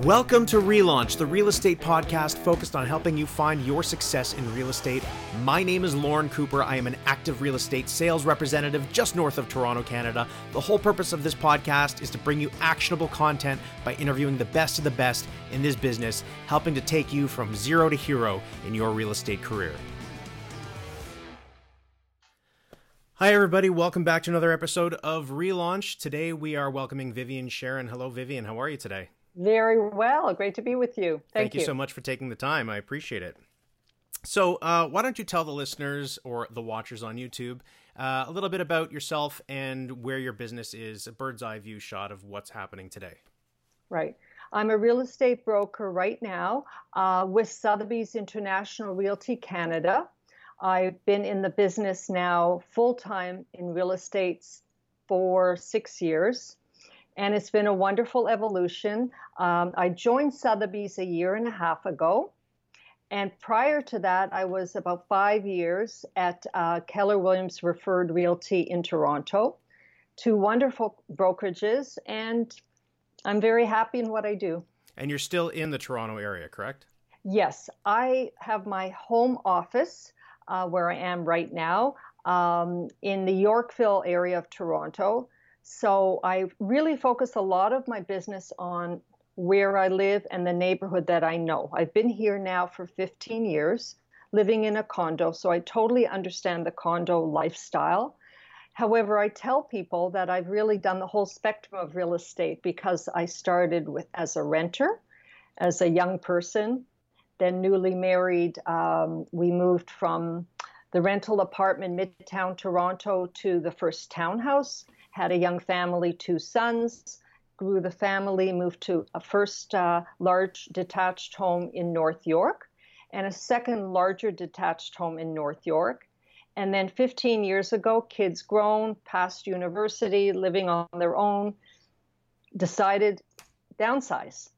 Welcome to Relaunch, the real estate podcast focused on helping you find your success in real estate. My name is Lauren Cooper. I am an active real estate sales representative just north of Toronto, Canada. The whole purpose of this podcast is to bring you actionable content by interviewing the best of the best in this business, helping to take you from zero to hero in your real estate career. Hi, everybody. Welcome back to another episode of Relaunch. Today we are welcoming Vivien Sharon. Hello, Vivien. How are you today? Very well. Great to be with you. Thank, Thank, you. so much for taking the time. I appreciate it. So, uh, why don't you tell the listeners or the watchers on YouTube uh, a little bit about yourself and where your business is, a bird's eye view shot of what's happening today? Right. I'm a real estate broker right now uh, with Sotheby's International Realty Canada. I've been in the business now full time in real estate for six years and it's been a wonderful evolution. Um, I joined Sotheby's a year and a half ago. And prior to that, I was about five years at uh, Keller Williams Referred Realty in Toronto, two wonderful brokerages, and I'm very happy in what I do. And you're still in the Toronto area, correct? Yes, I have my home office uh, where I am right now um, in the Yorkville area of Toronto. So I really focus a lot of my business on where I live and the neighborhood that I know. I've been here now for 15 years, living in a condo, so I totally understand the condo lifestyle. However, I tell people that I've really done the whole spectrum of real estate because I started with as a renter, as a young person, then newly married. Um, we moved from the rental apartment midtown Toronto to the first townhouse had a young family, two sons, grew the family, moved to a first uh, large detached home in North York and a second larger detached home in North York. And then 15 years ago, kids grown, past university, living on their own, decided downsize.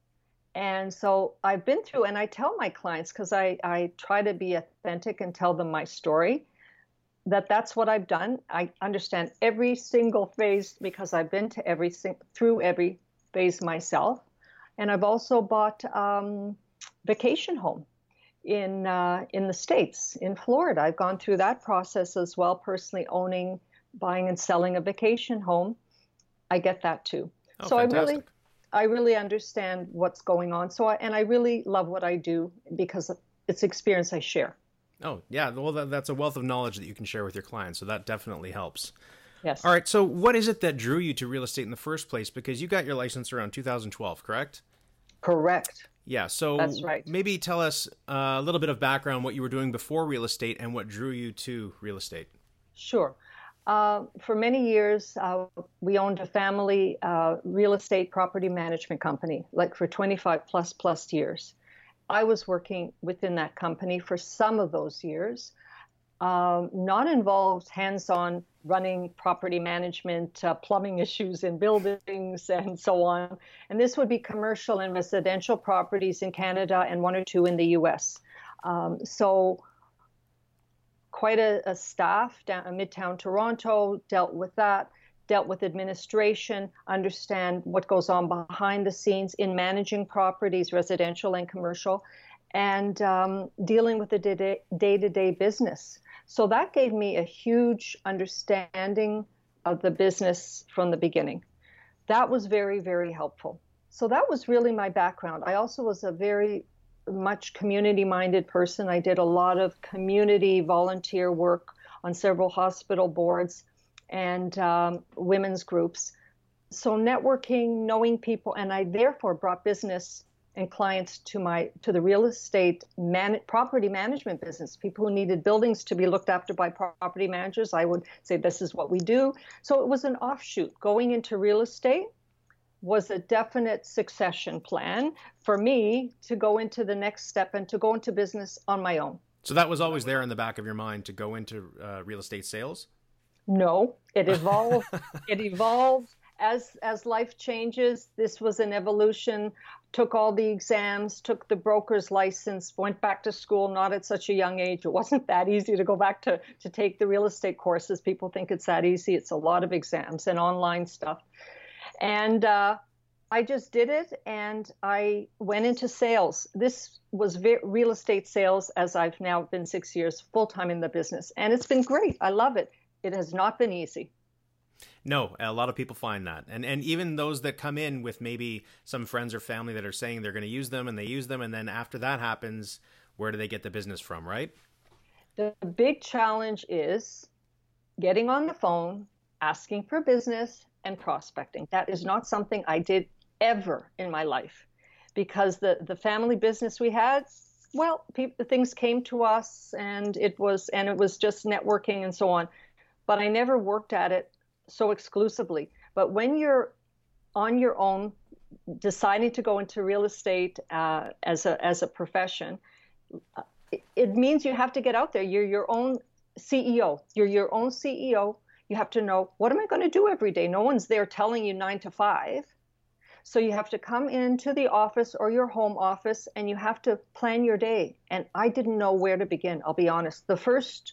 And so I've been through, and I tell my clients because I, I try to be authentic and tell them my story that that's what I've done. I understand every single phase because I've been to every through every phase myself, and I've also bought um, vacation home in uh, in the states in Florida. I've gone through that process as well, personally owning, buying, and selling a vacation home. I get that too. Oh, so fantastic. I really. I really understand what's going on. So, I, and I really love what I do because it's experience I share. Oh, yeah. Well, that, that's a wealth of knowledge that you can share with your clients. So that definitely helps. Yes. All right. So, what is it that drew you to real estate in the first place? Because you got your license around 2012, correct? Correct. Yeah. So, that's right. Maybe tell us uh, a little bit of background, what you were doing before real estate, and what drew you to real estate. Sure. Uh, for many years, uh, we owned a family uh, real estate property management company, like for 25 plus plus years. I was working within that company for some of those years, um, not involved hands on running property management, uh, plumbing issues in buildings, and so on. And this would be commercial and residential properties in Canada and one or two in the US. Um, so, quite a, a staff down in Midtown Toronto dealt with that dealt with administration, understand what goes on behind the scenes in managing properties, residential and commercial, and um, dealing with the day to day business. So that gave me a huge understanding of the business from the beginning. That was very, very helpful. So that was really my background. I also was a very much community minded person. I did a lot of community volunteer work on several hospital boards and um, women's groups. So networking, knowing people, and I therefore brought business and clients to my to the real estate man, property management business. People who needed buildings to be looked after by property managers, I would say this is what we do. So it was an offshoot. Going into real estate was a definite succession plan for me to go into the next step and to go into business on my own. So that was always there in the back of your mind to go into uh, real estate sales. No, it evolved. it evolved as as life changes. This was an evolution. Took all the exams, took the broker's license, went back to school. Not at such a young age. It wasn't that easy to go back to to take the real estate courses. People think it's that easy. It's a lot of exams and online stuff. And uh, I just did it and I went into sales. This was ve- real estate sales as I've now been six years full time in the business. And it's been great. I love it. It has not been easy. No, a lot of people find that. And and even those that come in with maybe some friends or family that are saying they're going to use them and they use them and then after that happens, where do they get the business from, right? The big challenge is getting on the phone, asking for business and prospecting. That is not something I did ever in my life because the the family business we had well people, things came to us and it was and it was just networking and so on but i never worked at it so exclusively. But when you're on your own, deciding to go into real estate uh, as a as a profession, uh, it, it means you have to get out there. You're your own CEO. You're your own CEO. You have to know what am I going to do every day. No one's there telling you nine to five. So you have to come into the office or your home office and you have to plan your day. And I didn't know where to begin, I'll be honest. The first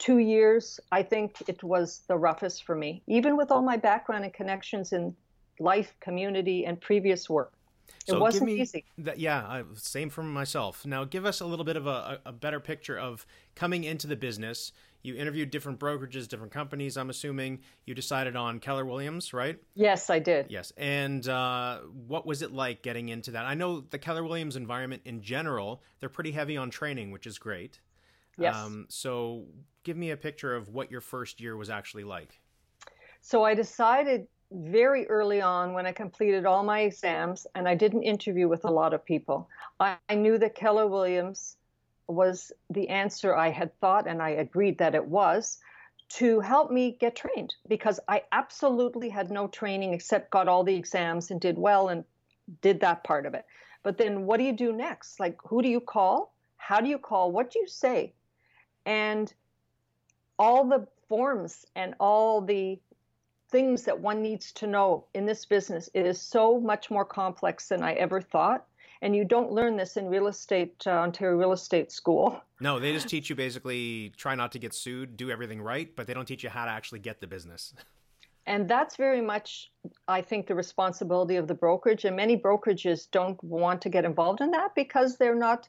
two years, I think it was the roughest for me, even with all my background and connections in life, community, and previous work. It so wasn't easy. That, yeah, same for myself. Now, give us a little bit of a, a better picture of coming into the business. You interviewed different brokerages, different companies. I'm assuming you decided on Keller Williams, right? Yes, I did. Yes, and uh, what was it like getting into that? I know the Keller Williams environment in general; they're pretty heavy on training, which is great. Yes. Um, so give me a picture of what your first year was actually like. So I decided very early on when I completed all my exams, and I didn't interview with a lot of people. I, I knew that Keller Williams was the answer I had thought, and I agreed that it was to help me get trained because I absolutely had no training except got all the exams and did well and did that part of it. But then what do you do next? Like, who do you call? How do you call? What do you say? And all the forms and all the things that one needs to know in this business it is so much more complex than i ever thought. And you don't learn this in real estate uh, ontario real estate school. No they just teach you basically try not to get sued do everything right but they don't teach you how to actually get the business. And that's very much i think the responsibility of the brokerage. And many brokerages don't want to get involved in that because they're not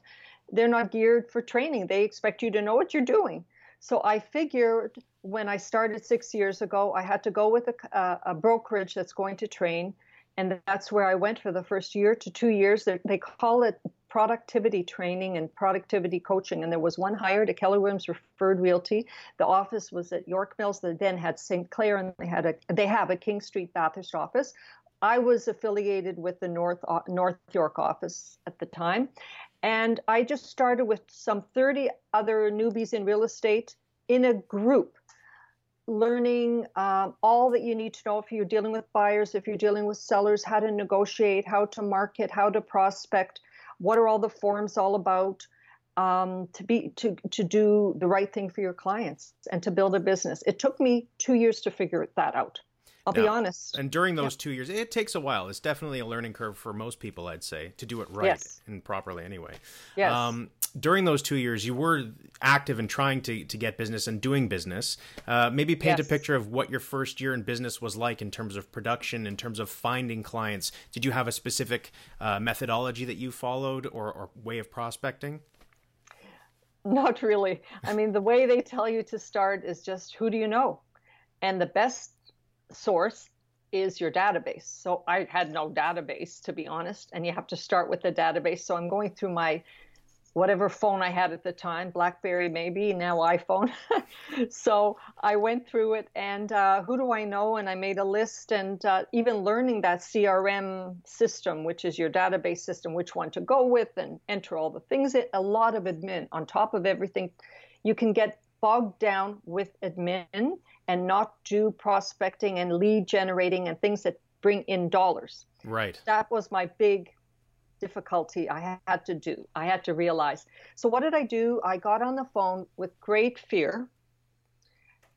they're not geared for training they expect you to know what you're doing so I figured when I started six years ago, I had to go with a, a brokerage that's going to train. And that's where I went for the first year to two years. They call it productivity training and productivity coaching. And there was one hired at Keller Williams Referred Realty. The office was at York Mills. They then had St. Clair, and they had a they have a King Street Bathurst office. I was affiliated with the North uh, North York office at the time, and I just started with some 30 other newbies in real estate in a group, learning um, all that you need to know if you're dealing with buyers, if you're dealing with sellers, how to negotiate, how to market, how to prospect, what are all the forms all about. Um, to be to to do the right thing for your clients and to build a business. It took me two years to figure that out. I'll be honest. And during those two years, it takes a while. It's definitely a learning curve for most people, I'd say, to do it right yes. and properly anyway. Yes. Um, during those two years, you were active in trying to, to get business and doing business. Uh, maybe paint yes. a picture of what your first year in business was like in terms of production, in terms of finding clients. Did you have a specific uh, methodology that you followed or, or way of prospecting? Not really. I mean, the way they tell you to start is just who do you know? And the best source is your database. So I had no database, to be honest, and you have to start with the database. So I'm going through my whatever phone I had at the time, BlackBerry maybe, now iPhone. so I went through it and uh, who do I know? And I made a list and uh, even learning that CRM system, which is your database system, which one to go with and enter all the things, a lot of admin on top of everything. You can get bogged down with admin and not do prospecting and lead generating and things that bring in dollars. Right. That was my big difficulty I had to do. I had to realize. So what did I do? I got on the phone with great fear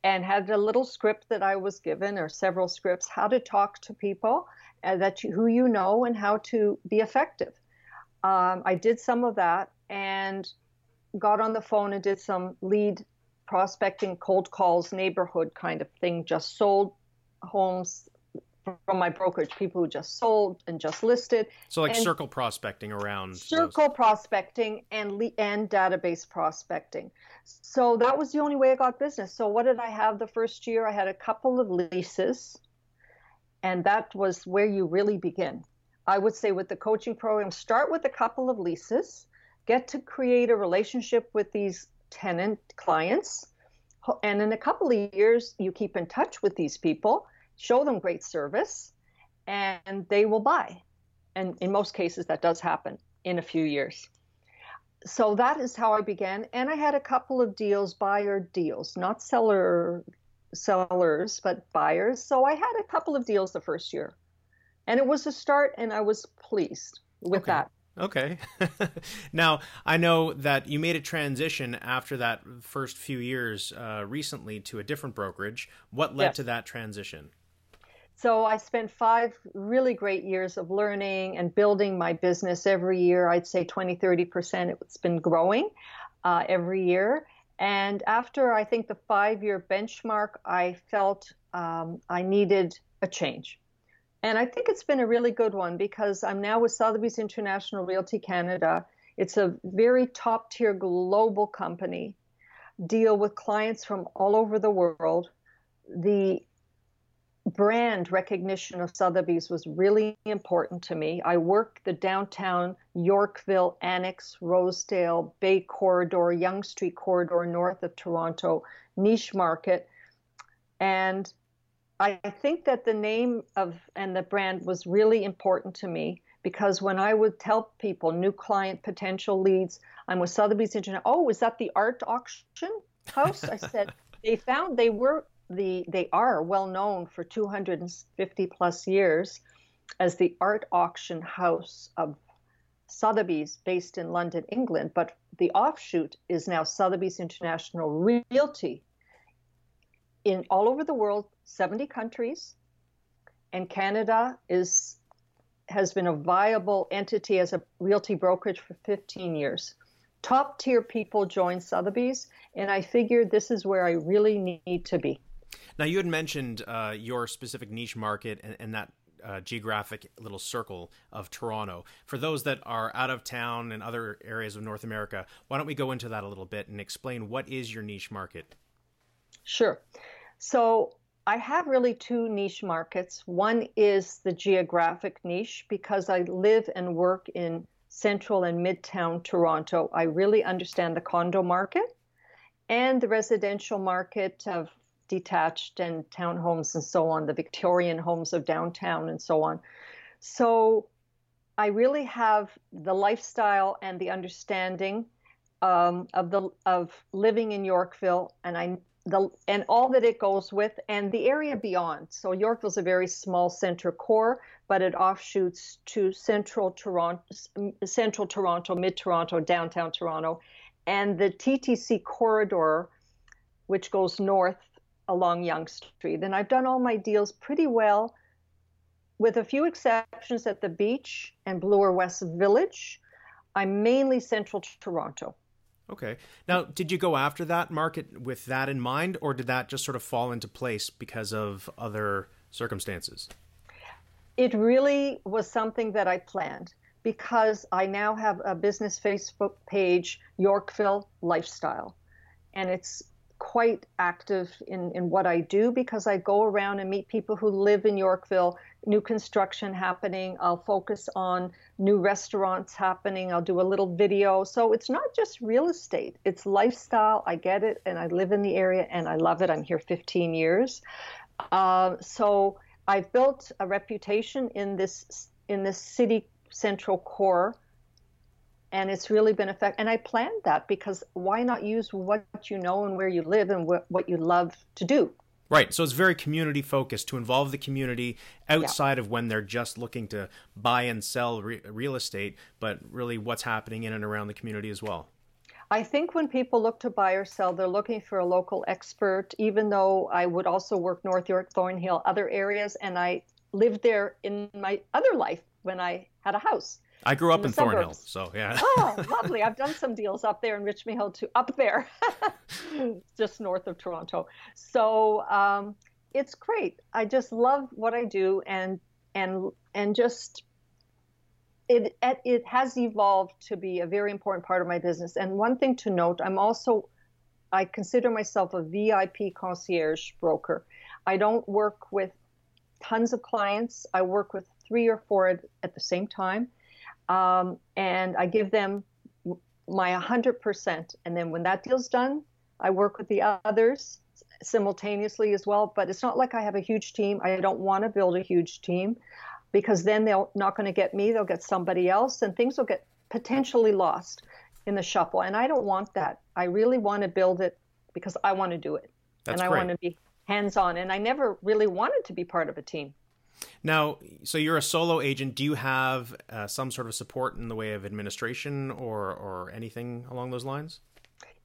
and had a little script that I was given or several scripts how to talk to people uh, that you, who you know and how to be effective. Um, I did some of that and got on the phone and did some lead prospecting, cold calls, neighborhood kind of thing, just sold homes from my brokerage, people who just sold and just listed. So like and circle prospecting around circle those. prospecting and and database prospecting. So that was the only way I got business. So what did I have the first year? I had a couple of leases, and that was where you really begin. I would say with the coaching program, start with a couple of leases, get to create a relationship with these tenant clients, and in a couple of years, you keep in touch with these people show them great service, and they will buy. And in most cases, that does happen in a few years. So that is how I began. And I had a couple of deals, buyer deals, not seller sellers, but buyers. So I had a couple of deals the first year. And it was a start, and I was pleased with okay. that. Okay. now, I know that you made a transition after that first few years uh, recently to a different brokerage. What led yes. to that transition? So I spent five really great years of learning and building my business every year. I'd say 20, 30%. It's been growing uh, every year. And after I think the five year benchmark, I felt um, I needed a change. And I think it's been a really good one because I'm now with Sotheby's International Realty Canada. It's a very top tier global company, deal with clients from all over the world. The brand recognition of Sotheby's was really important to me. I work the downtown Yorkville, Annex, Rosedale, Bay Corridor, Yonge Street Corridor, north of Toronto, niche market. And I think that the name of and the brand was really important to me because when I would tell people new client potential leads, I'm with Sotheby's Internet. Oh, is that the art auction house? I said they found they were the they are well known for 250 plus years as the art auction house of Sotheby's based in London, England, but the offshoot is now Sotheby's International Realty in all over the world, 70 countries, and Canada is has been a viable entity as a realty brokerage for 15 years. Top tier people join Sotheby's, and I figured this is where I really need to be. Now, you had mentioned uh, your specific niche market and, and that uh, geographic little circle of Toronto. For those that are out of town and other areas of North America, why don't we go into that a little bit and explain what is your niche market? Sure. So I have really two niche markets. One is the geographic niche because I live and work in central and midtown Toronto. I really understand the condo market and the residential market of detached and townhomes and so on, the Victorian homes of downtown and so on. So I really have the lifestyle and the understanding um, of the of living in Yorkville, and I the and all that it goes with, and the area beyond. So Yorkville's a very small center core, but it offshoots to central Toronto, central Toronto, mid Toronto, downtown Toronto, and the TTC corridor, which goes north along Yonge Street. And I've done all my deals pretty well, with a few exceptions at the beach and Bloor West Village. I'm mainly central Toronto. Okay. Now, did you go after that market with that in mind, or did that just sort of fall into place because of other circumstances? It really was something that I planned because I now have a business Facebook page, Yorkville Lifestyle. And it's quite active in, in what I do because I go around and meet people who live in Yorkville, new construction happening. I'll focus on new restaurants happening. I'll do a little video. So it's not just real estate, it's lifestyle. I get it and I live in the area and I love it. I'm here 15 years. Uh, so I've built a reputation in this in this city central core and it's really been effective. And I planned that because why not use what you know and where you live and wh- what you love to do? Right. So it's very community focused to involve the community outside yeah. of when they're just looking to buy and sell re- real estate, but really what's happening in and around the community as well. I think when people look to buy or sell, they're looking for a local expert, even though I would also work North York, Thornhill, other areas, and I lived there in my other life when I had a house. I grew up in, in Thornhill, so yeah. oh, lovely! I've done some deals up there in Richmond Hill too, up there, just north of Toronto. So um, it's great. I just love what I do, and and and just it it has evolved to be a very important part of my business. And one thing to note, I'm also I consider myself a VIP concierge broker. I don't work with tons of clients. I work with three or four at, at the same time, um, and I give them my 100%. And then when that deal's done, I work with the others simultaneously as well. But it's not like I have a huge team. I don't want to build a huge team because then they're not going to get me. They'll get somebody else, and things will get potentially lost in the shuffle. And I don't want that. I really want to build it because I want to do it. That's and I great. want to be hands on. And I never really wanted to be part of a team. Now, so you're a solo agent. Do you have uh, some sort of support in the way of administration or, or anything along those lines?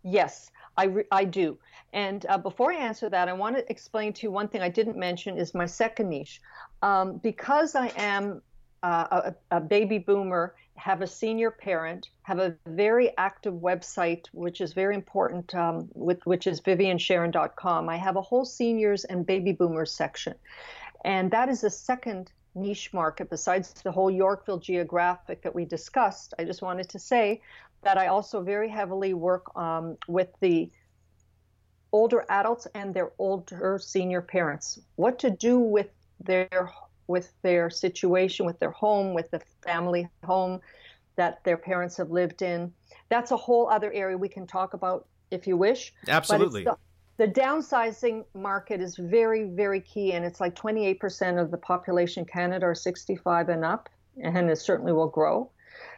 Yes, I, re- I do. And uh, before I answer that, I want to explain to you one thing I didn't mention is my second niche. Um, because I am uh, a, a, baby boomer, have a senior parent, have a very active website, which is very important, um, with, which is viviansharon.com. I have a whole seniors and baby boomers section. And that is the second niche market besides the whole Yorkville geographic that we discussed. I just wanted to say that I also very heavily work um, with the older adults and their older senior parents. What to do with their with their situation, with their home, with the family home that their parents have lived in. That's a whole other area we can talk about if you wish. Absolutely. The, the, downsizing market is very, very key, and it's like 28% of the population in Canada are 65 and up, and it certainly will grow.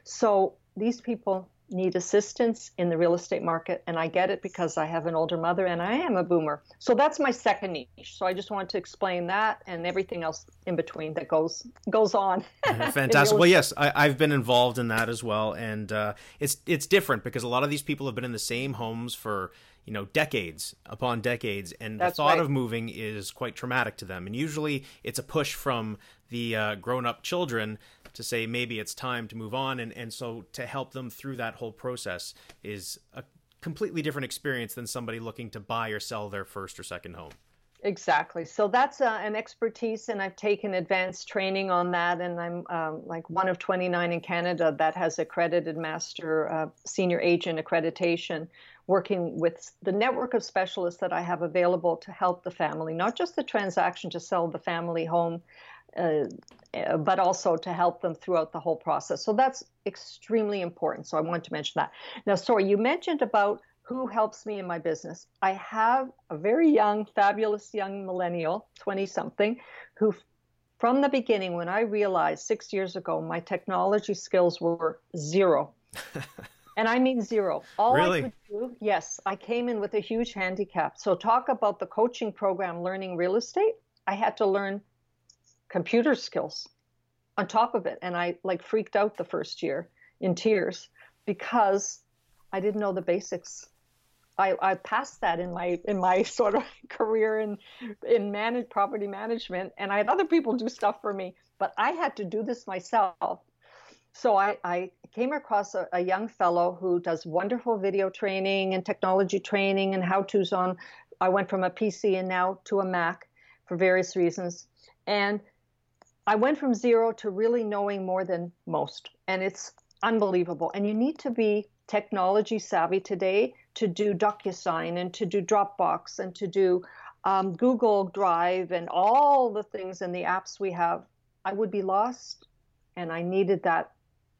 So these people need assistance in the real estate market and i get it because i have an older mother and i am a boomer. So that's my second niche. So i just wanted to explain that and everything else in between that goes goes on fantastic. Well yes I, have been involved in that as well and uh, it's it's different because a lot of these people have been in the same homes for you know decades upon decades and That's the thought right. of moving is quite traumatic to them and usually it's a push from the uh, grown-up children to say maybe it's time to move on and, and so to help them through that whole process is a completely different experience than somebody looking to buy or sell their first or second home Exactly. So that's uh, an expertise, and I've taken advanced training on that. And I'm um, like one of 29 in Canada that has accredited master uh, senior agent accreditation, working with the network of specialists that I have available to help the family, not just the transaction to sell the family home, uh, but also to help them throughout the whole process. So that's extremely important. So I want to mention that. Now, sorry, you mentioned about who helps me in my business. I have a very young, fabulous young millennial, 20 something, who from the beginning, when I realized six years ago my technology skills were zero. and I mean zero. All really? I could do, yes, I came in with a huge handicap. So, talk about the coaching program, Learning Real Estate. I had to learn computer skills on top of it. And I like freaked out the first year in tears because I didn't know the basics. I, I passed that in my in my sort of career in in manage property management, and I had other people do stuff for me, but I had to do this myself. So I, I came across a, a young fellow who does wonderful video training and technology training and how tos on. I went from a PC and now to a Mac for various reasons, and I went from zero to really knowing more than most, and it's unbelievable. And you need to be technology savvy today to do DocuSign and to do Dropbox and to do um, Google Drive and all the things and the apps we have, I would be lost. And I needed that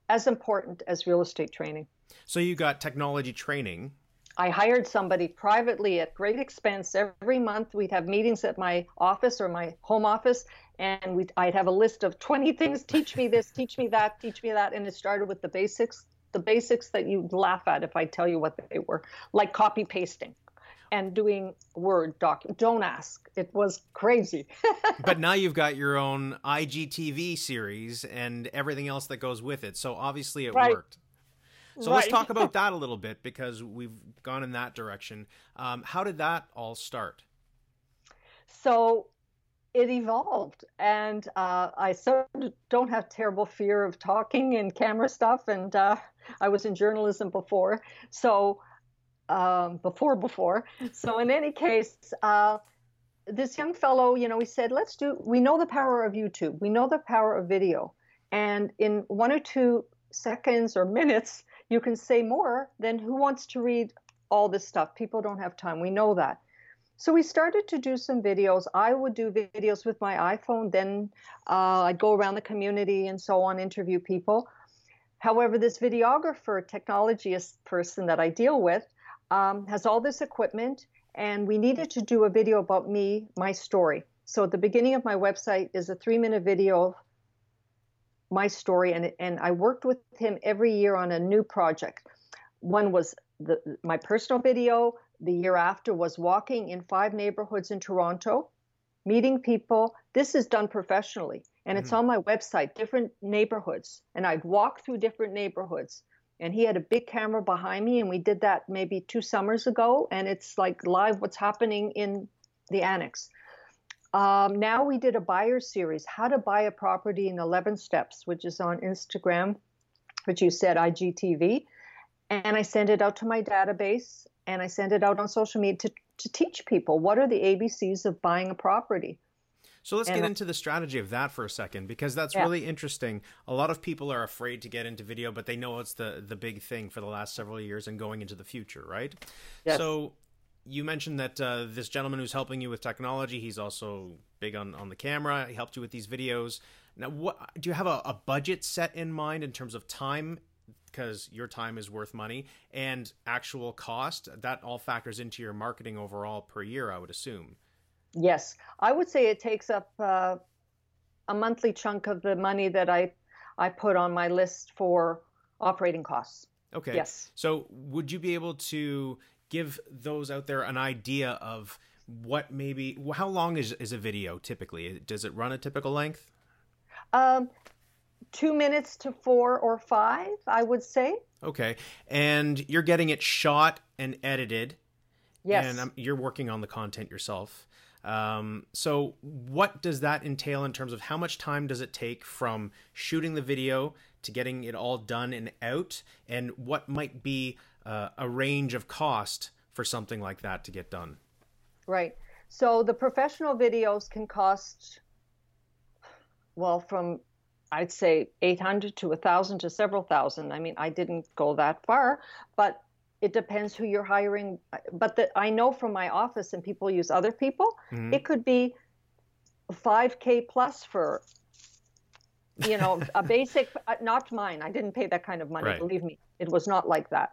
as important as real estate training. So you got technology training. I hired somebody privately at great expense every month. We'd have meetings at my office or my home office, and we'd, I'd have a list of 20 things teach me this, teach me that, teach me that. And it started with the basics the basics that you'd laugh at if I tell you what they were, like copy pasting and doing Word doc. Don't ask. It was crazy. but now you've got your own IGTV series and everything else that goes with it. So obviously it right. worked. So right. let's talk about that a little bit because we've gone in that direction. Um, how did that all start? So it evolved and uh, i sort of don't have terrible fear of talking and camera stuff and uh, i was in journalism before so um, before before so in any case uh, this young fellow, you know, he said, let's do, we know the power of YouTube, we know the power of video. And in one or two seconds or minutes, you can say more than who wants to read all this stuff. People don't have time. We know that. So we started to do some videos. I would do videos with my iPhone, then uh, I'd go around the community and so on, interview people. However, this videographer, technologist person that I deal with, um, has all this equipment, and we needed to do a video about me, my story. So at the beginning of my website is a three minute video of my story, and, and I worked with him every year on a new project. One was the, my personal video, the year after was walking in five neighborhoods in Toronto, meeting people. This is done professionally, and mm-hmm. it's on my website, different neighborhoods. And I'd walk through different neighborhoods. And he had a big camera behind me, and we did that maybe two summers ago. And it's like live what's happening in the annex. Um, now we did a buyer series, how to buy a property in 11 steps, which is on Instagram, which you said IGTV. And I send it out to my database and I send it out on social media to, to teach people what are the ABCs of buying a property. So let's and get into the strategy of that for a second because that's yeah. really interesting. A lot of people are afraid to get into video, but they know it's the the big thing for the last several years and going into the future, right? Yes. So you mentioned that uh, this gentleman who's helping you with technology, he's also big on, on the camera. He helped you with these videos. Now, what do you have a, a budget set in mind in terms of time because your time is worth money and actual cost that all factors into your marketing overall per year i would assume yes i would say it takes up uh, a monthly chunk of the money that i i put on my list for operating costs okay yes so would you be able to give those out there an idea of what maybe how long is, is a video typically does it run a typical length um, two minutes to four or five, I would say. Okay. And you're getting it shot and edited. Yes. And um, you're working on the content yourself. Um, so, what does that entail in terms of how much time does it take from shooting the video to getting it all done and out? And what might be uh, a range of cost for something like that to get done? Right. So, the professional videos can cost, well, from I'd say 800 to 1,000 to several thousand. I mean, I didn't go that far, but it depends who you're hiring. But the, I know from my office, and people use other people, mm-hmm. it could be 5K plus for, you know, a basic, uh, not mine. I didn't pay that kind of money, right. believe me. It was not like that.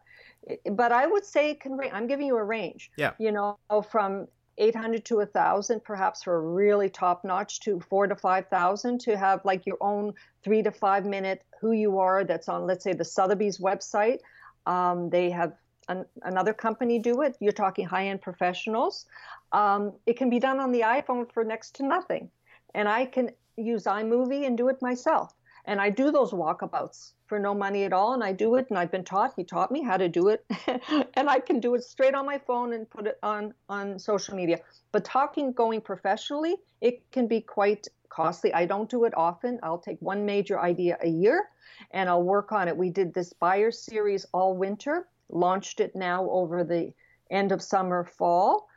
But I would say can. I'm giving you a range. Yeah. You know, from 800 to 1000 perhaps for a really top notch to 4 to 5000 to have like your own 3 to 5 minute who you are that's on let's say the Sotheby's website um, they have an, another company do it. You're talking high end professionals. Um, it can be done on the iPhone for next to nothing. And I can use iMovie and do it myself. And I do those walkabouts for no money at all and I do it and I've been taught. He taught me how to do it. And I can do it straight on my phone and put it on on social media. But talking going professionally it can be quite costly. I don't do it often. I'll take one major idea a year and I'll work on it. We did this buyer series all winter launched it now over the end of summer fall.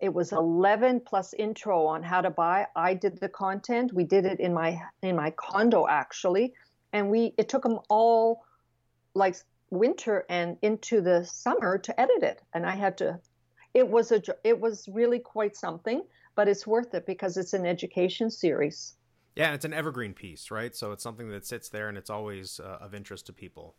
It was 11 plus intro on how to buy. I did the content. We did it in my in my condo actually. And we it took them all like winter and into the summer to edit it. And i had to it was a it was really quite something but it's worth it because it's an education series. Yeah and it's an evergreen piece right? So it's something that sits there and it's always uh, of interest to people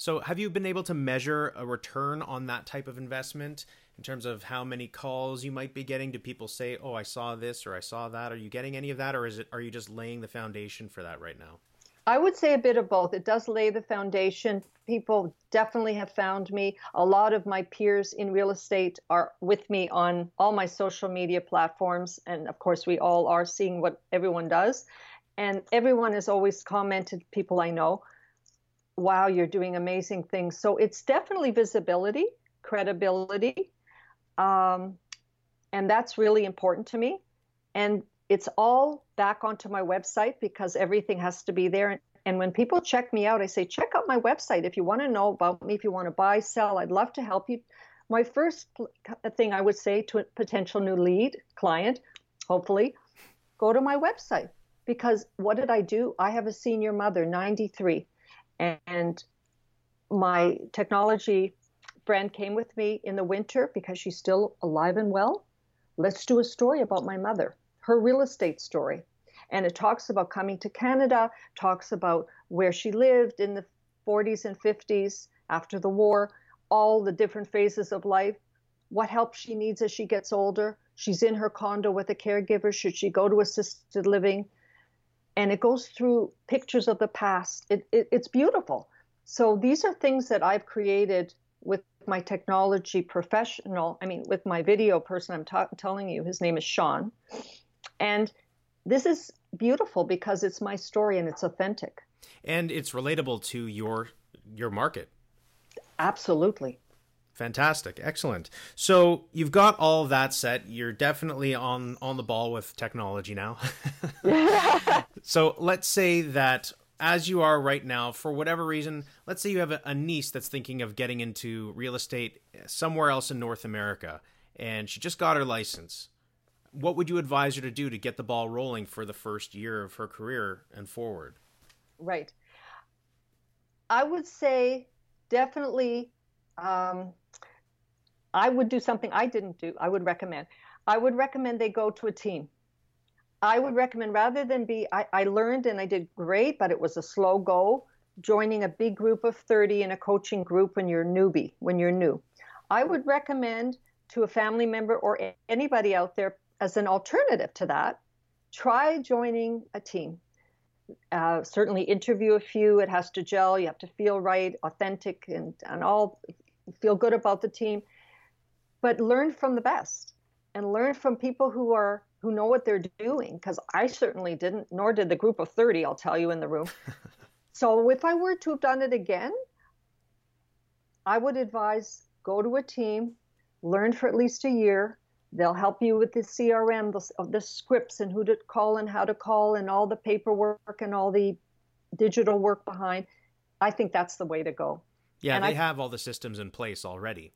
so have you been able to measure a return on that type of investment in terms of how many calls you might be getting do people say oh i saw this or i saw that are you getting any of that or is it are you just laying the foundation for that right now I would say a bit of both. It does lay the foundation. People definitely have found me. A lot of my peers in real estate are with me on all my social media platforms. And of course, we all are seeing what everyone does. And everyone has always commented, people I know, wow, you're doing amazing things. So it's definitely visibility, credibility. Um, and that's really important to me. And it's all back onto my website because everything has to be there. And when people check me out, I say, check out my website if you want to know about me, if you want to buy, sell, I'd love to help you. My first thing I would say to a potential new lead client hopefully, go to my website. Because what did I do? I have a senior mother, 93, and my technology friend came with me in the winter because she's still alive and well. Let's do a story about my mother, her real estate story. And it talks about coming to Canada, talks about where she lived in the 40s and 50s after the war, all the different phases of life, what help she needs as she gets older. She's in her condo with a caregiver. Should she go to assisted living? And it goes through pictures of the past. It, it, it's beautiful. So these are things that I've created with my technology professional, I mean, with my video person, I'm ta- telling you, his name is Sean. And this is beautiful because it's my story and it's authentic. And it's relatable to your your market. Absolutely. Fantastic. Excellent. So you've got all that set. You're definitely on on the ball with technology now. so let's say that as you are right now, for whatever reason, let's say you have a, niece that's thinking of getting into real estate somewhere else in North America, and she just got her license. What would you advise her to do to get the ball rolling for the first year of her career and forward? Right. I would say definitely. Um, I would do something I didn't do. I would recommend. I would recommend they go to a team I would recommend rather than be, I, I learned and I did great, but it was a slow go, joining a big group of 30 in a coaching group when you're newbie, when you're new. I would recommend to a family member or anybody out there as an alternative to that, try joining a team. Uh, certainly interview a few. It has to gel. You have to feel right, authentic, and, and all feel good about the team. But learn from the best and learn from people who are who know what they're doing because I certainly didn't, nor did the group of 30, I'll tell you in the room. so if I were to have done it again, I would advise go to a team, learn for at least a year. They'll help you with the CRM, the, the scripts, and who to call and how to call, and all the paperwork and all the digital work behind. I think that's the way to go. Yeah, and they I, have all the systems in place already.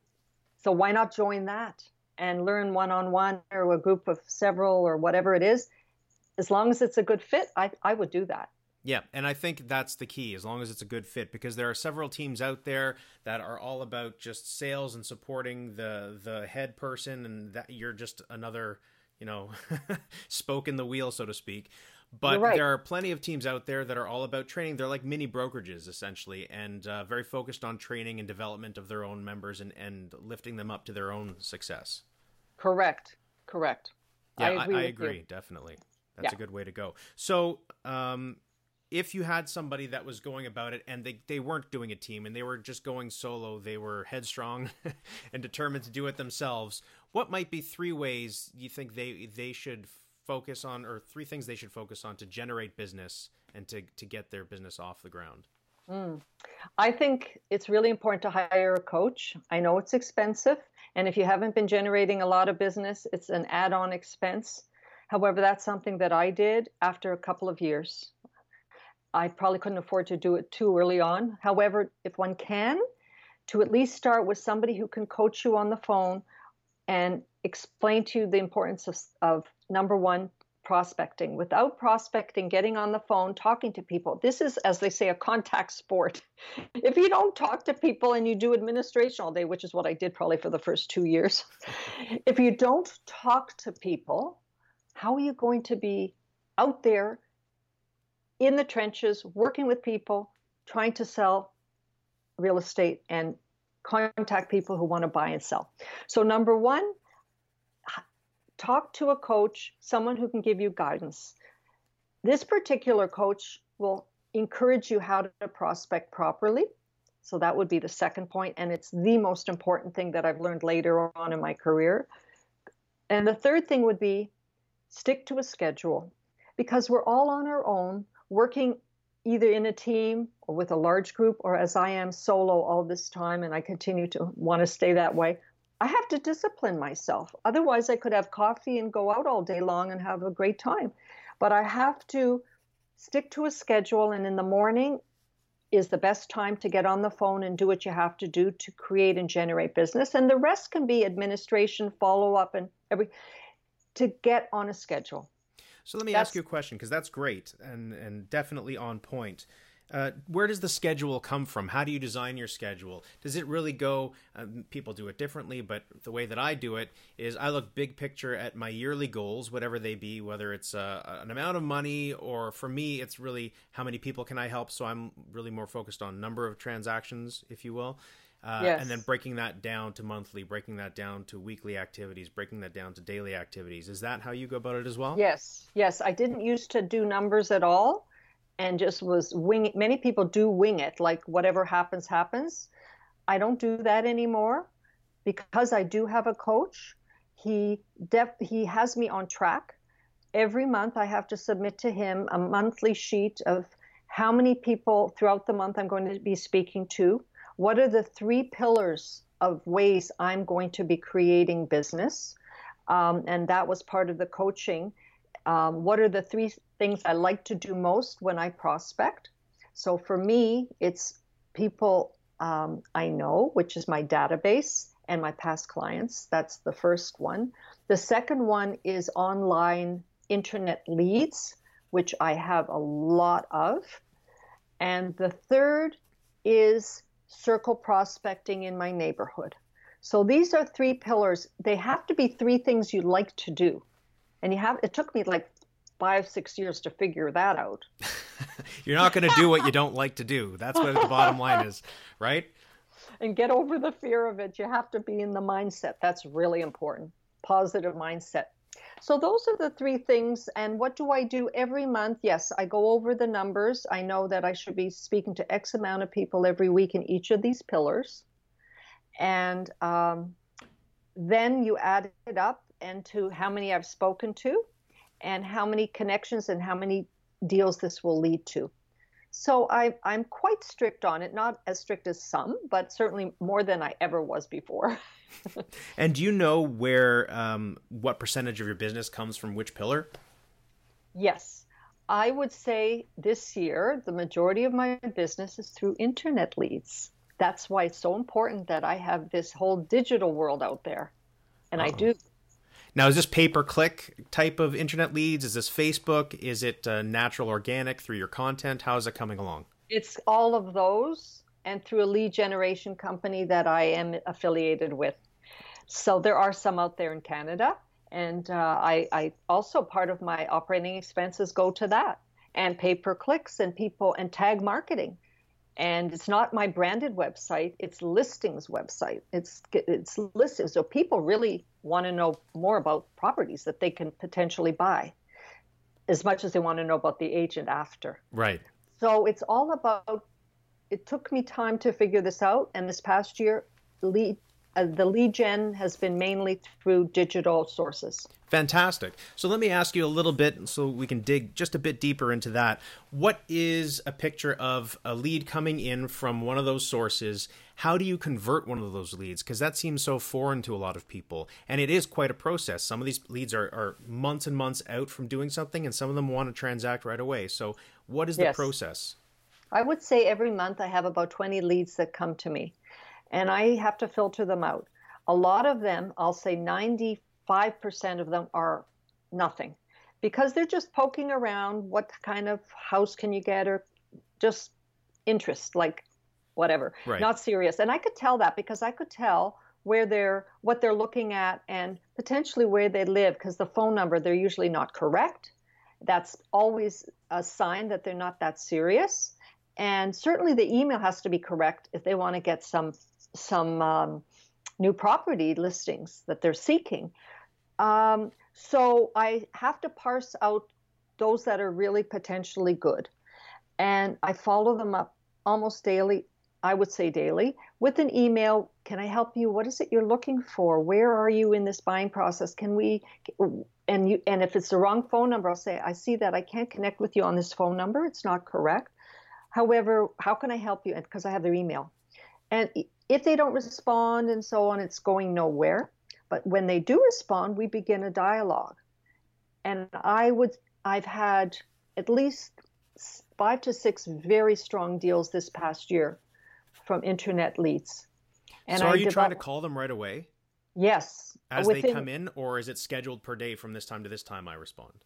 So why not join that? And learn one on one or a group of several or whatever it is, as long as it's a good fit, I, I would do that. Yeah, and I think that's the key, as long as it's a good fit, because there are several teams out there that are all about just sales and supporting the the head person, and that you're just another, you know, spoke in the wheel, so to speak. But right. there are plenty of teams out there that are all about training. They're like mini brokerages, essentially, and uh, very focused on training and development of their own members and, and lifting them up to their own success. Correct. Correct. Yeah, I agree. I, I agree definitely. That's yeah. a good way to go. So, um, if you had somebody that was going about it and they, they weren't doing a team and they were just going solo, they were headstrong and determined to do it themselves, what might be three ways you think they they should focus on, or three things they should focus on to generate business and to, to get their business off the ground? Mm. I think it's really important to hire a coach. I know it's expensive, and if you haven't been generating a lot of business, it's an add on expense. However, that's something that I did after a couple of years. I probably couldn't afford to do it too early on. However, if one can, to at least start with somebody who can coach you on the phone and explain to you the importance of, of number one, prospecting. Without prospecting, getting on the phone, talking to people, this is, as they say, a contact sport. If you don't talk to people and you do administration all day, which is what I did probably for the first two years, if you don't talk to people, how are you going to be out there in the trenches, working with people, trying to sell real estate and contact people who want to buy and sell? So, number one, talk to a coach, someone who can give you guidance. This particular coach will encourage you how to prospect properly. So that would be the second point, and it's the most important thing that I've learned later on in my career. And the third thing would be stick to a schedule because we're all on our own working either in a team or with a large group or as I am solo all this time and I continue to want to stay that way. I have to discipline myself. Otherwise, I could have coffee and go out all day long and have a great time. But I have to stick to a schedule, and in the morning is the best time to get on the phone and do what you have to do to create and generate business. And the rest can be administration, follow up, and every. to get on a schedule. So let me that's, ask you a question because that's great and and definitely on point. Uh, where does the schedule come from? How do you design your schedule? Does it really go? Um, people do it differently, but the way that I do it is I look big picture at my yearly goals, whatever they be, whether it's uh, an amount of money or for me, it's really how many people can I help. So I'm really more focused on number of transactions, if you will. Uh, yes. and then breaking that down to monthly, breaking that down to weekly activities, breaking that down to daily activities. Is that how you go about it as well? Yes, yes. I didn't used to do numbers at all, and just was wing. Many people do wing it, like whatever happens, happens. I don't do that anymore because I do have a coach. He def- he has me on track. Every month, I have to submit to him a monthly sheet of how many people throughout the month I'm going to be speaking to what are the three pillars of ways I'm going to be creating business? Um, and that was part of the coaching. Um, what are the three things I like to do most when I prospect? So for me, it's people um, I know, which is my database and my past clients. That's the first one. The second one is online internet leads, which I have a lot of. And the third is circle prospecting in my neighborhood. So these are three pillars. They have to be three things you like to do. And you have it took me like 5 6 years to figure that out. You're not going to do what you don't like to do. That's what the bottom line is, right? And get over the fear of it. You have to be in the mindset. That's really important. Positive mindset. So those are the three things. And what do I do every month? Yes, I go over the numbers. I know that I should be speaking to X amount of people every week in each of these pillars. And um, then you add it up and to how many I've spoken to and how many connections and how many deals this will lead to. So I, I'm quite strict on it, not as strict as some, but certainly more than I ever was before. and do you know where um, what percentage of your business comes from which pillar? Yes. I would say this year the majority of my business is through internet leads. That's why it's so important that I have this whole digital world out there. And Uh-oh. I do. Now, is this pay per click type of internet leads? Is this Facebook? Is it uh, natural organic through your content? How is it coming along? It's all of those and through a lead generation company that I am affiliated with. So there are some out there in Canada, and uh, I, I also part of my operating expenses go to that and pay per clicks and people and tag marketing. And it's not my branded website; it's listings website. It's it's listings, so people really want to know more about properties that they can potentially buy, as much as they want to know about the agent after. Right. So it's all about it took me time to figure this out, and this past year, lead uh, the lead gen has been mainly through digital sources. Fantastic. So let me ask you a little bit so we can dig just a bit deeper into that. What is a picture of a lead coming in from one of those sources? How do you convert one of those leads? Because that seems so foreign to a lot of people. And it is quite a process. Some of these leads are, are months and months out from doing something, and some of them want to transact right away. So, what is the yes. process? I would say every month I have about 20 leads that come to me, and I have to filter them out. A lot of them, I'll say 95% of them are nothing because they're just poking around. What kind of house can you get, or just interest, like whatever, right. not serious. And I could tell that because I could tell where they're what they're looking at and potentially where they live because the phone number they're usually not correct that's always a sign that they're not that serious and certainly the email has to be correct if they want to get some some um, new property listings that they're seeking. Um, so I have to parse out those that are really potentially good, and I follow them up almost daily. I would say daily with an email. Can I help you? What is it you're looking for? Where are you in this buying process? Can we? And you and if it's the wrong phone number, I'll say I see that I can't connect with you on this phone number. It's not correct. However, how can I help you? Because I have their email. And if they don't respond and so on, it's going nowhere. But when they do respond, we begin a dialogue. And I would, I've had at least five to six very strong deals this past year from internet leads. And so, are I you trying to call them right away? Yes. As Within, they come in, or is it scheduled per day from this time to this time I respond?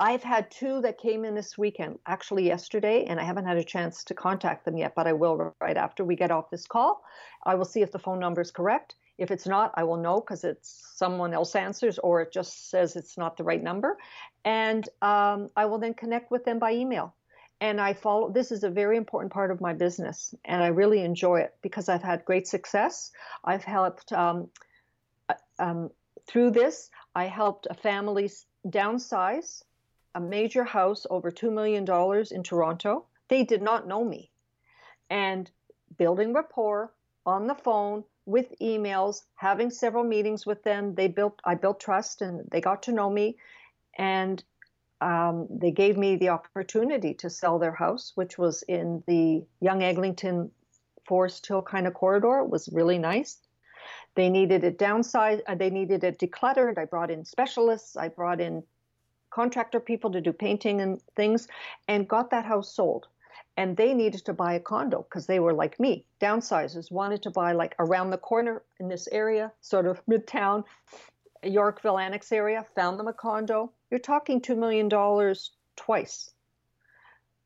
I've had two that came in this weekend, actually yesterday, and I haven't had a chance to contact them yet, but I will right after we get off this call. I will see if the phone number is correct. If it's not, I will know because it's someone else answers or it just says it's not the right number. And um, I will then connect with them by email. And I follow, this is a very important part of my business, and I really enjoy it because I've had great success. I've helped, um, uh, um, through this, I helped a family downsize a major house over $2 million in Toronto. They did not know me. And building rapport on the phone with emails, having several meetings with them, they built, I built trust and they got to know me. And um, they gave me the opportunity to sell their house, which was in the Yonge Eglinton Forest Hill kind of corridor. It was really nice. They needed it downsized. Uh, they needed it decluttered. I brought in specialists. I brought in contractor people to do painting and things and got that house sold. And they needed to buy a condo because they were like me, downsizers, wanted to buy like around the corner in this area, sort of midtown, Yorkville Annex area, found them a condo. You're talking $2 million twice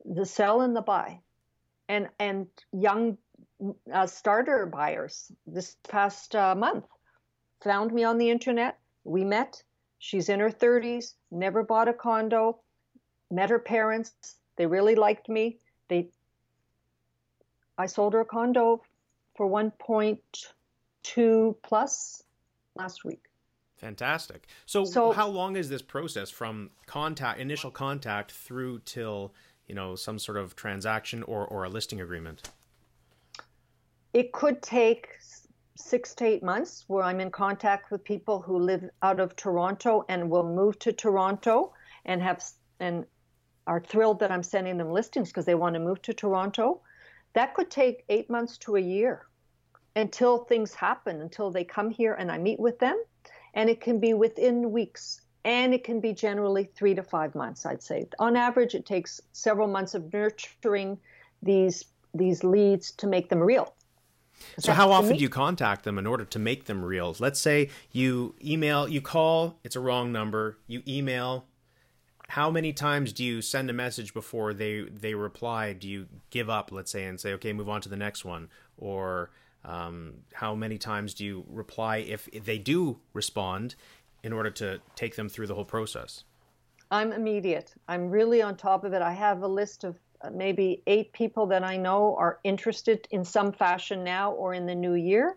the sell and the buy. And, and young uh, starter buyers this past uh, month found me on the internet. We met, She's in her 30s, never bought a condo, met her parents. They really liked me. They I sold her a condo for 1.2 plus last week. Fantastic. So, so, how long is this process from contact initial contact through till, you know, some sort of transaction or or a listing agreement? It could take six to eight months where I'm in contact with people who live out of Toronto and will move to Toronto and have and are thrilled that I'm sending them listings because they want to move to Toronto. That could take eight months to a year until things happen, until they come here and I meet with them. And it can be within weeks and it can be generally three to five months, I'd say. On average, it takes several months of nurturing these these leads to make them real. So how often do you contact them in order to make them real? Let's say you email, you call, it's a wrong number. You email. How many times do you send a message before they they reply? Do you give up, let's say, and say, okay, move on to the next one? Or um, how many times do you reply if, if they do respond in order to take them through the whole process? I'm immediate. I'm really on top of it. I have a list of maybe eight people that I know are interested in some fashion now or in the new year.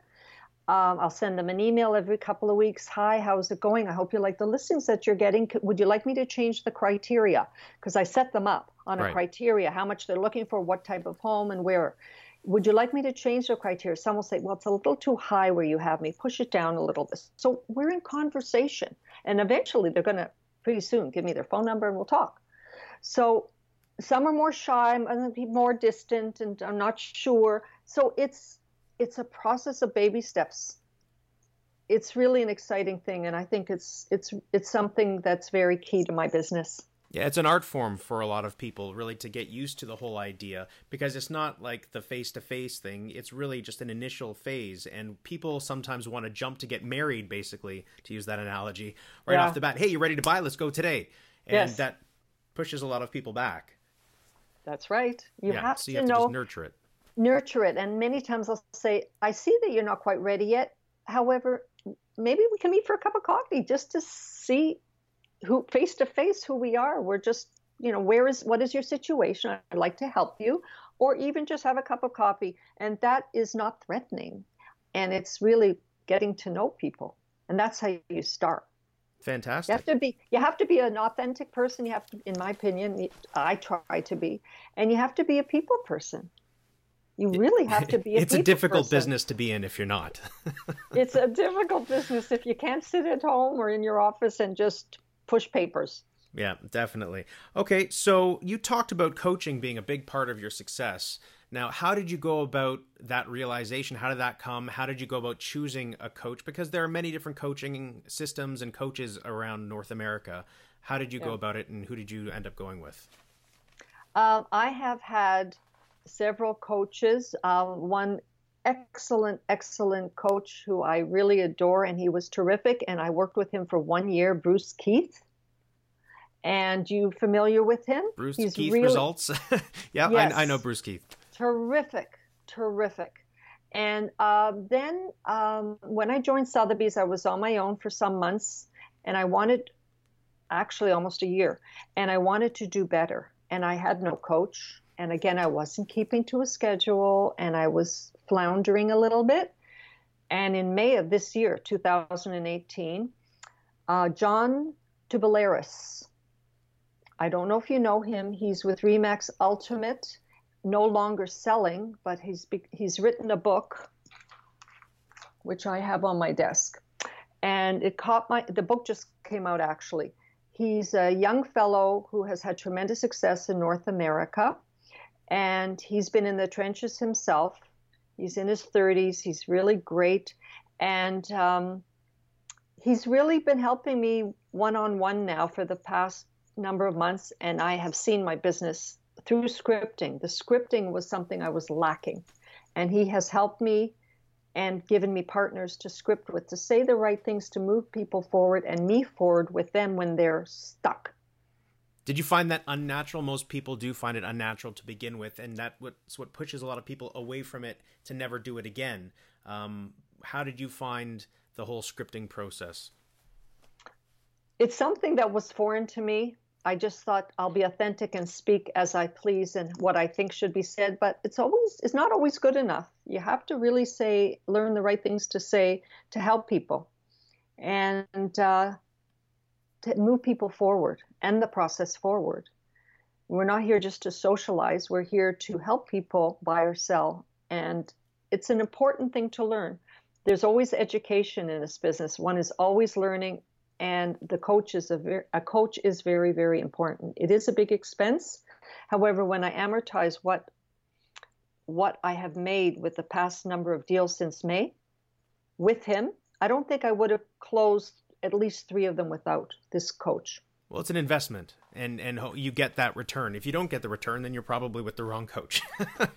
Um, I'll send them an email every couple of weeks. Hi, how's it going? I hope you like the listings that you're getting. Would you like me to change the criteria? Because I set them up on a right. criteria, how much they're looking for, what type of home, and where. Would you like me to change the criteria? Some will say, well, it's a little too high where you have me. Push it down a little bit. So we're in conversation. And eventually they're going to, pretty soon, give me their phone number and we'll talk. So some are more shy and more distant and i'm not sure so it's it's a process of baby steps it's really an exciting thing and i think it's it's it's something that's very key to my business yeah, it's an art form for a lot of people, really, to get used to the whole idea because it's not like the face to face thing. It's really just an initial phase. And people sometimes want to jump to get married, basically, to use that analogy, right yeah. off the bat. Hey, you ready to buy? Let's go today. And yes. that pushes a lot of people back. That's right. You yeah, have so you have to, to know, nurture it. Nurture it. And many times I'll say, I see that you're not quite ready yet. However, maybe we can meet for a cup of coffee just to see who face to face who we are. We're just, you know, where is what is your situation? I'd like to help you. Or even just have a cup of coffee. And that is not threatening. And it's really getting to know people. And that's how you start. Fantastic. You have to be you have to be an authentic person. You have to, in my opinion, I try to be, and you have to be a people person. You really have to be. A it's a difficult person. business to be in if you're not. it's a difficult business if you can't sit at home or in your office and just push papers. Yeah, definitely. Okay, so you talked about coaching being a big part of your success. Now, how did you go about that realization? How did that come? How did you go about choosing a coach? Because there are many different coaching systems and coaches around North America. How did you yeah. go about it, and who did you end up going with? Uh, I have had several coaches. Uh, one excellent, excellent coach who I really adore, and he was terrific. And I worked with him for one year, Bruce Keith. And you familiar with him? Bruce He's Keith really, results. yeah, yes, I, I, know Bruce Keith. Terrific, terrific. And uh, then um, when I joined Sotheby's, I was on my own for some months, and I wanted, actually almost a year, and I wanted to do better. And I had no coach. And again, I wasn't keeping to a schedule, and I was floundering a little bit. And in May of this year, 2018, uh, John Tubelaris, I don't know if you know him, he's with Remax Ultimate no longer selling, but he's he's written a book, which I have on my desk, and it caught my. The book just came out actually. He's a young fellow who has had tremendous success in North America, and he's been in the trenches himself. He's in his 30s. He's really great, and um, he's really been helping me one on one now for the past number of months, and I have seen my business through scripting. The scripting was something I was lacking. And he has helped me and given me partners to script with, to say the right things, to move people forward and me forward with them when they're stuck. Did you find that unnatural? Most people do find it unnatural to begin with, and that's what pushes a lot of people away from it to never do it again. Um, how did you find the whole scripting process? It's something that was foreign to me. I just thought I'll be authentic and speak as I please and what I think should be said, but it's always it's not always good enough. You have to really say learn the right things to say to help people and uh, to move people forward and the process forward. We're not here just to socialize. We're here to help people buy or sell, and it's an important thing to learn. There's always education in this business. One is always learning and the coach is a, very, a coach is very very important. It is a big expense. However when i amortize what what i have made with the past number of deals since may with him i don't think i would have closed at least three of them without this coach. Well it's an investment and and you get that return. If you don't get the return then you're probably with the wrong coach.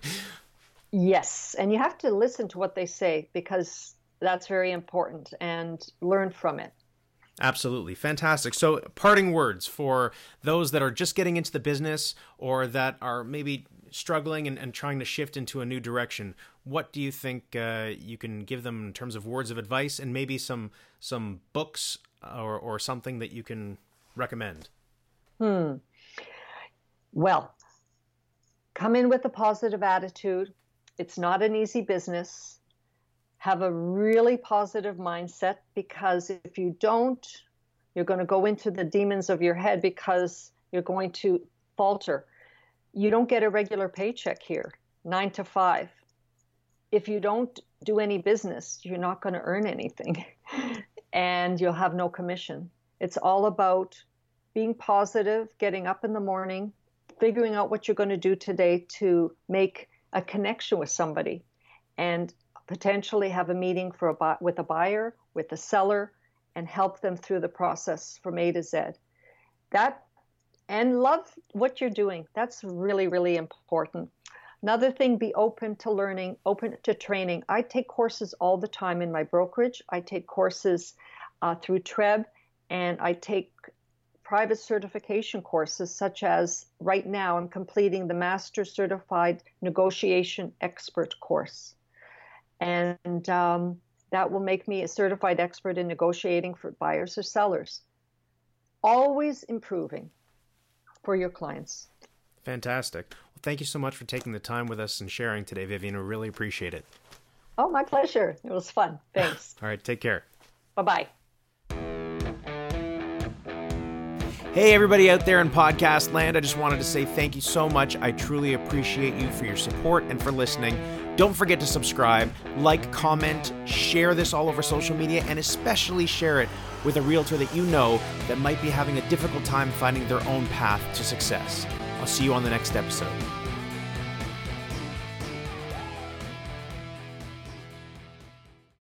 Yes and you have to listen to what they say because that's very important and learn from it Absolutely. Fantastic. So, parting words for those that are just getting into the business or that are maybe struggling and, and trying to shift into a new direction. What do you think uh, you can give them in terms of words of advice and maybe some some books or, or something that you can recommend? Hmm. Well, come in with a positive attitude. It's not an easy business have a really positive mindset because if you don't, you're going to go into the demons of your head because you're going to falter. You don't get a regular paycheck here, nine to five. If you don't do any business, you're not going to earn anything and you'll have no commission. It's all about being positive, getting up in the morning, figuring out what you're going to do today to make a connection with somebody. And potentially have a meeting for a with a buyer, with a seller, and help them through the process from A to Z. That and love what you're doing. That's really, really important. Another thing, be open to learning, open to training. I take courses all the time in my brokerage. I take courses uh, through TREB, and I take private certification courses, such as right now, I'm completing the Master Certified Negotiation Expert course and um, that will make me a certified expert in negotiating for buyers or sellers. Always improving for your clients. Fantastic. Well, thank you so much for taking the time with us and sharing today, Vivien. We really appreciate it. Oh, my pleasure. It was fun. Thanks. All right, take care. Bye bye. Hey, everybody out there in podcast land, I just wanted to say thank you so much. I truly appreciate you for your support and for listening. Don't forget to subscribe, like, comment, share this all over social media, and especially share it with a realtor that you know that might be having a difficult time finding their own path to success. I'll see you on the next episode.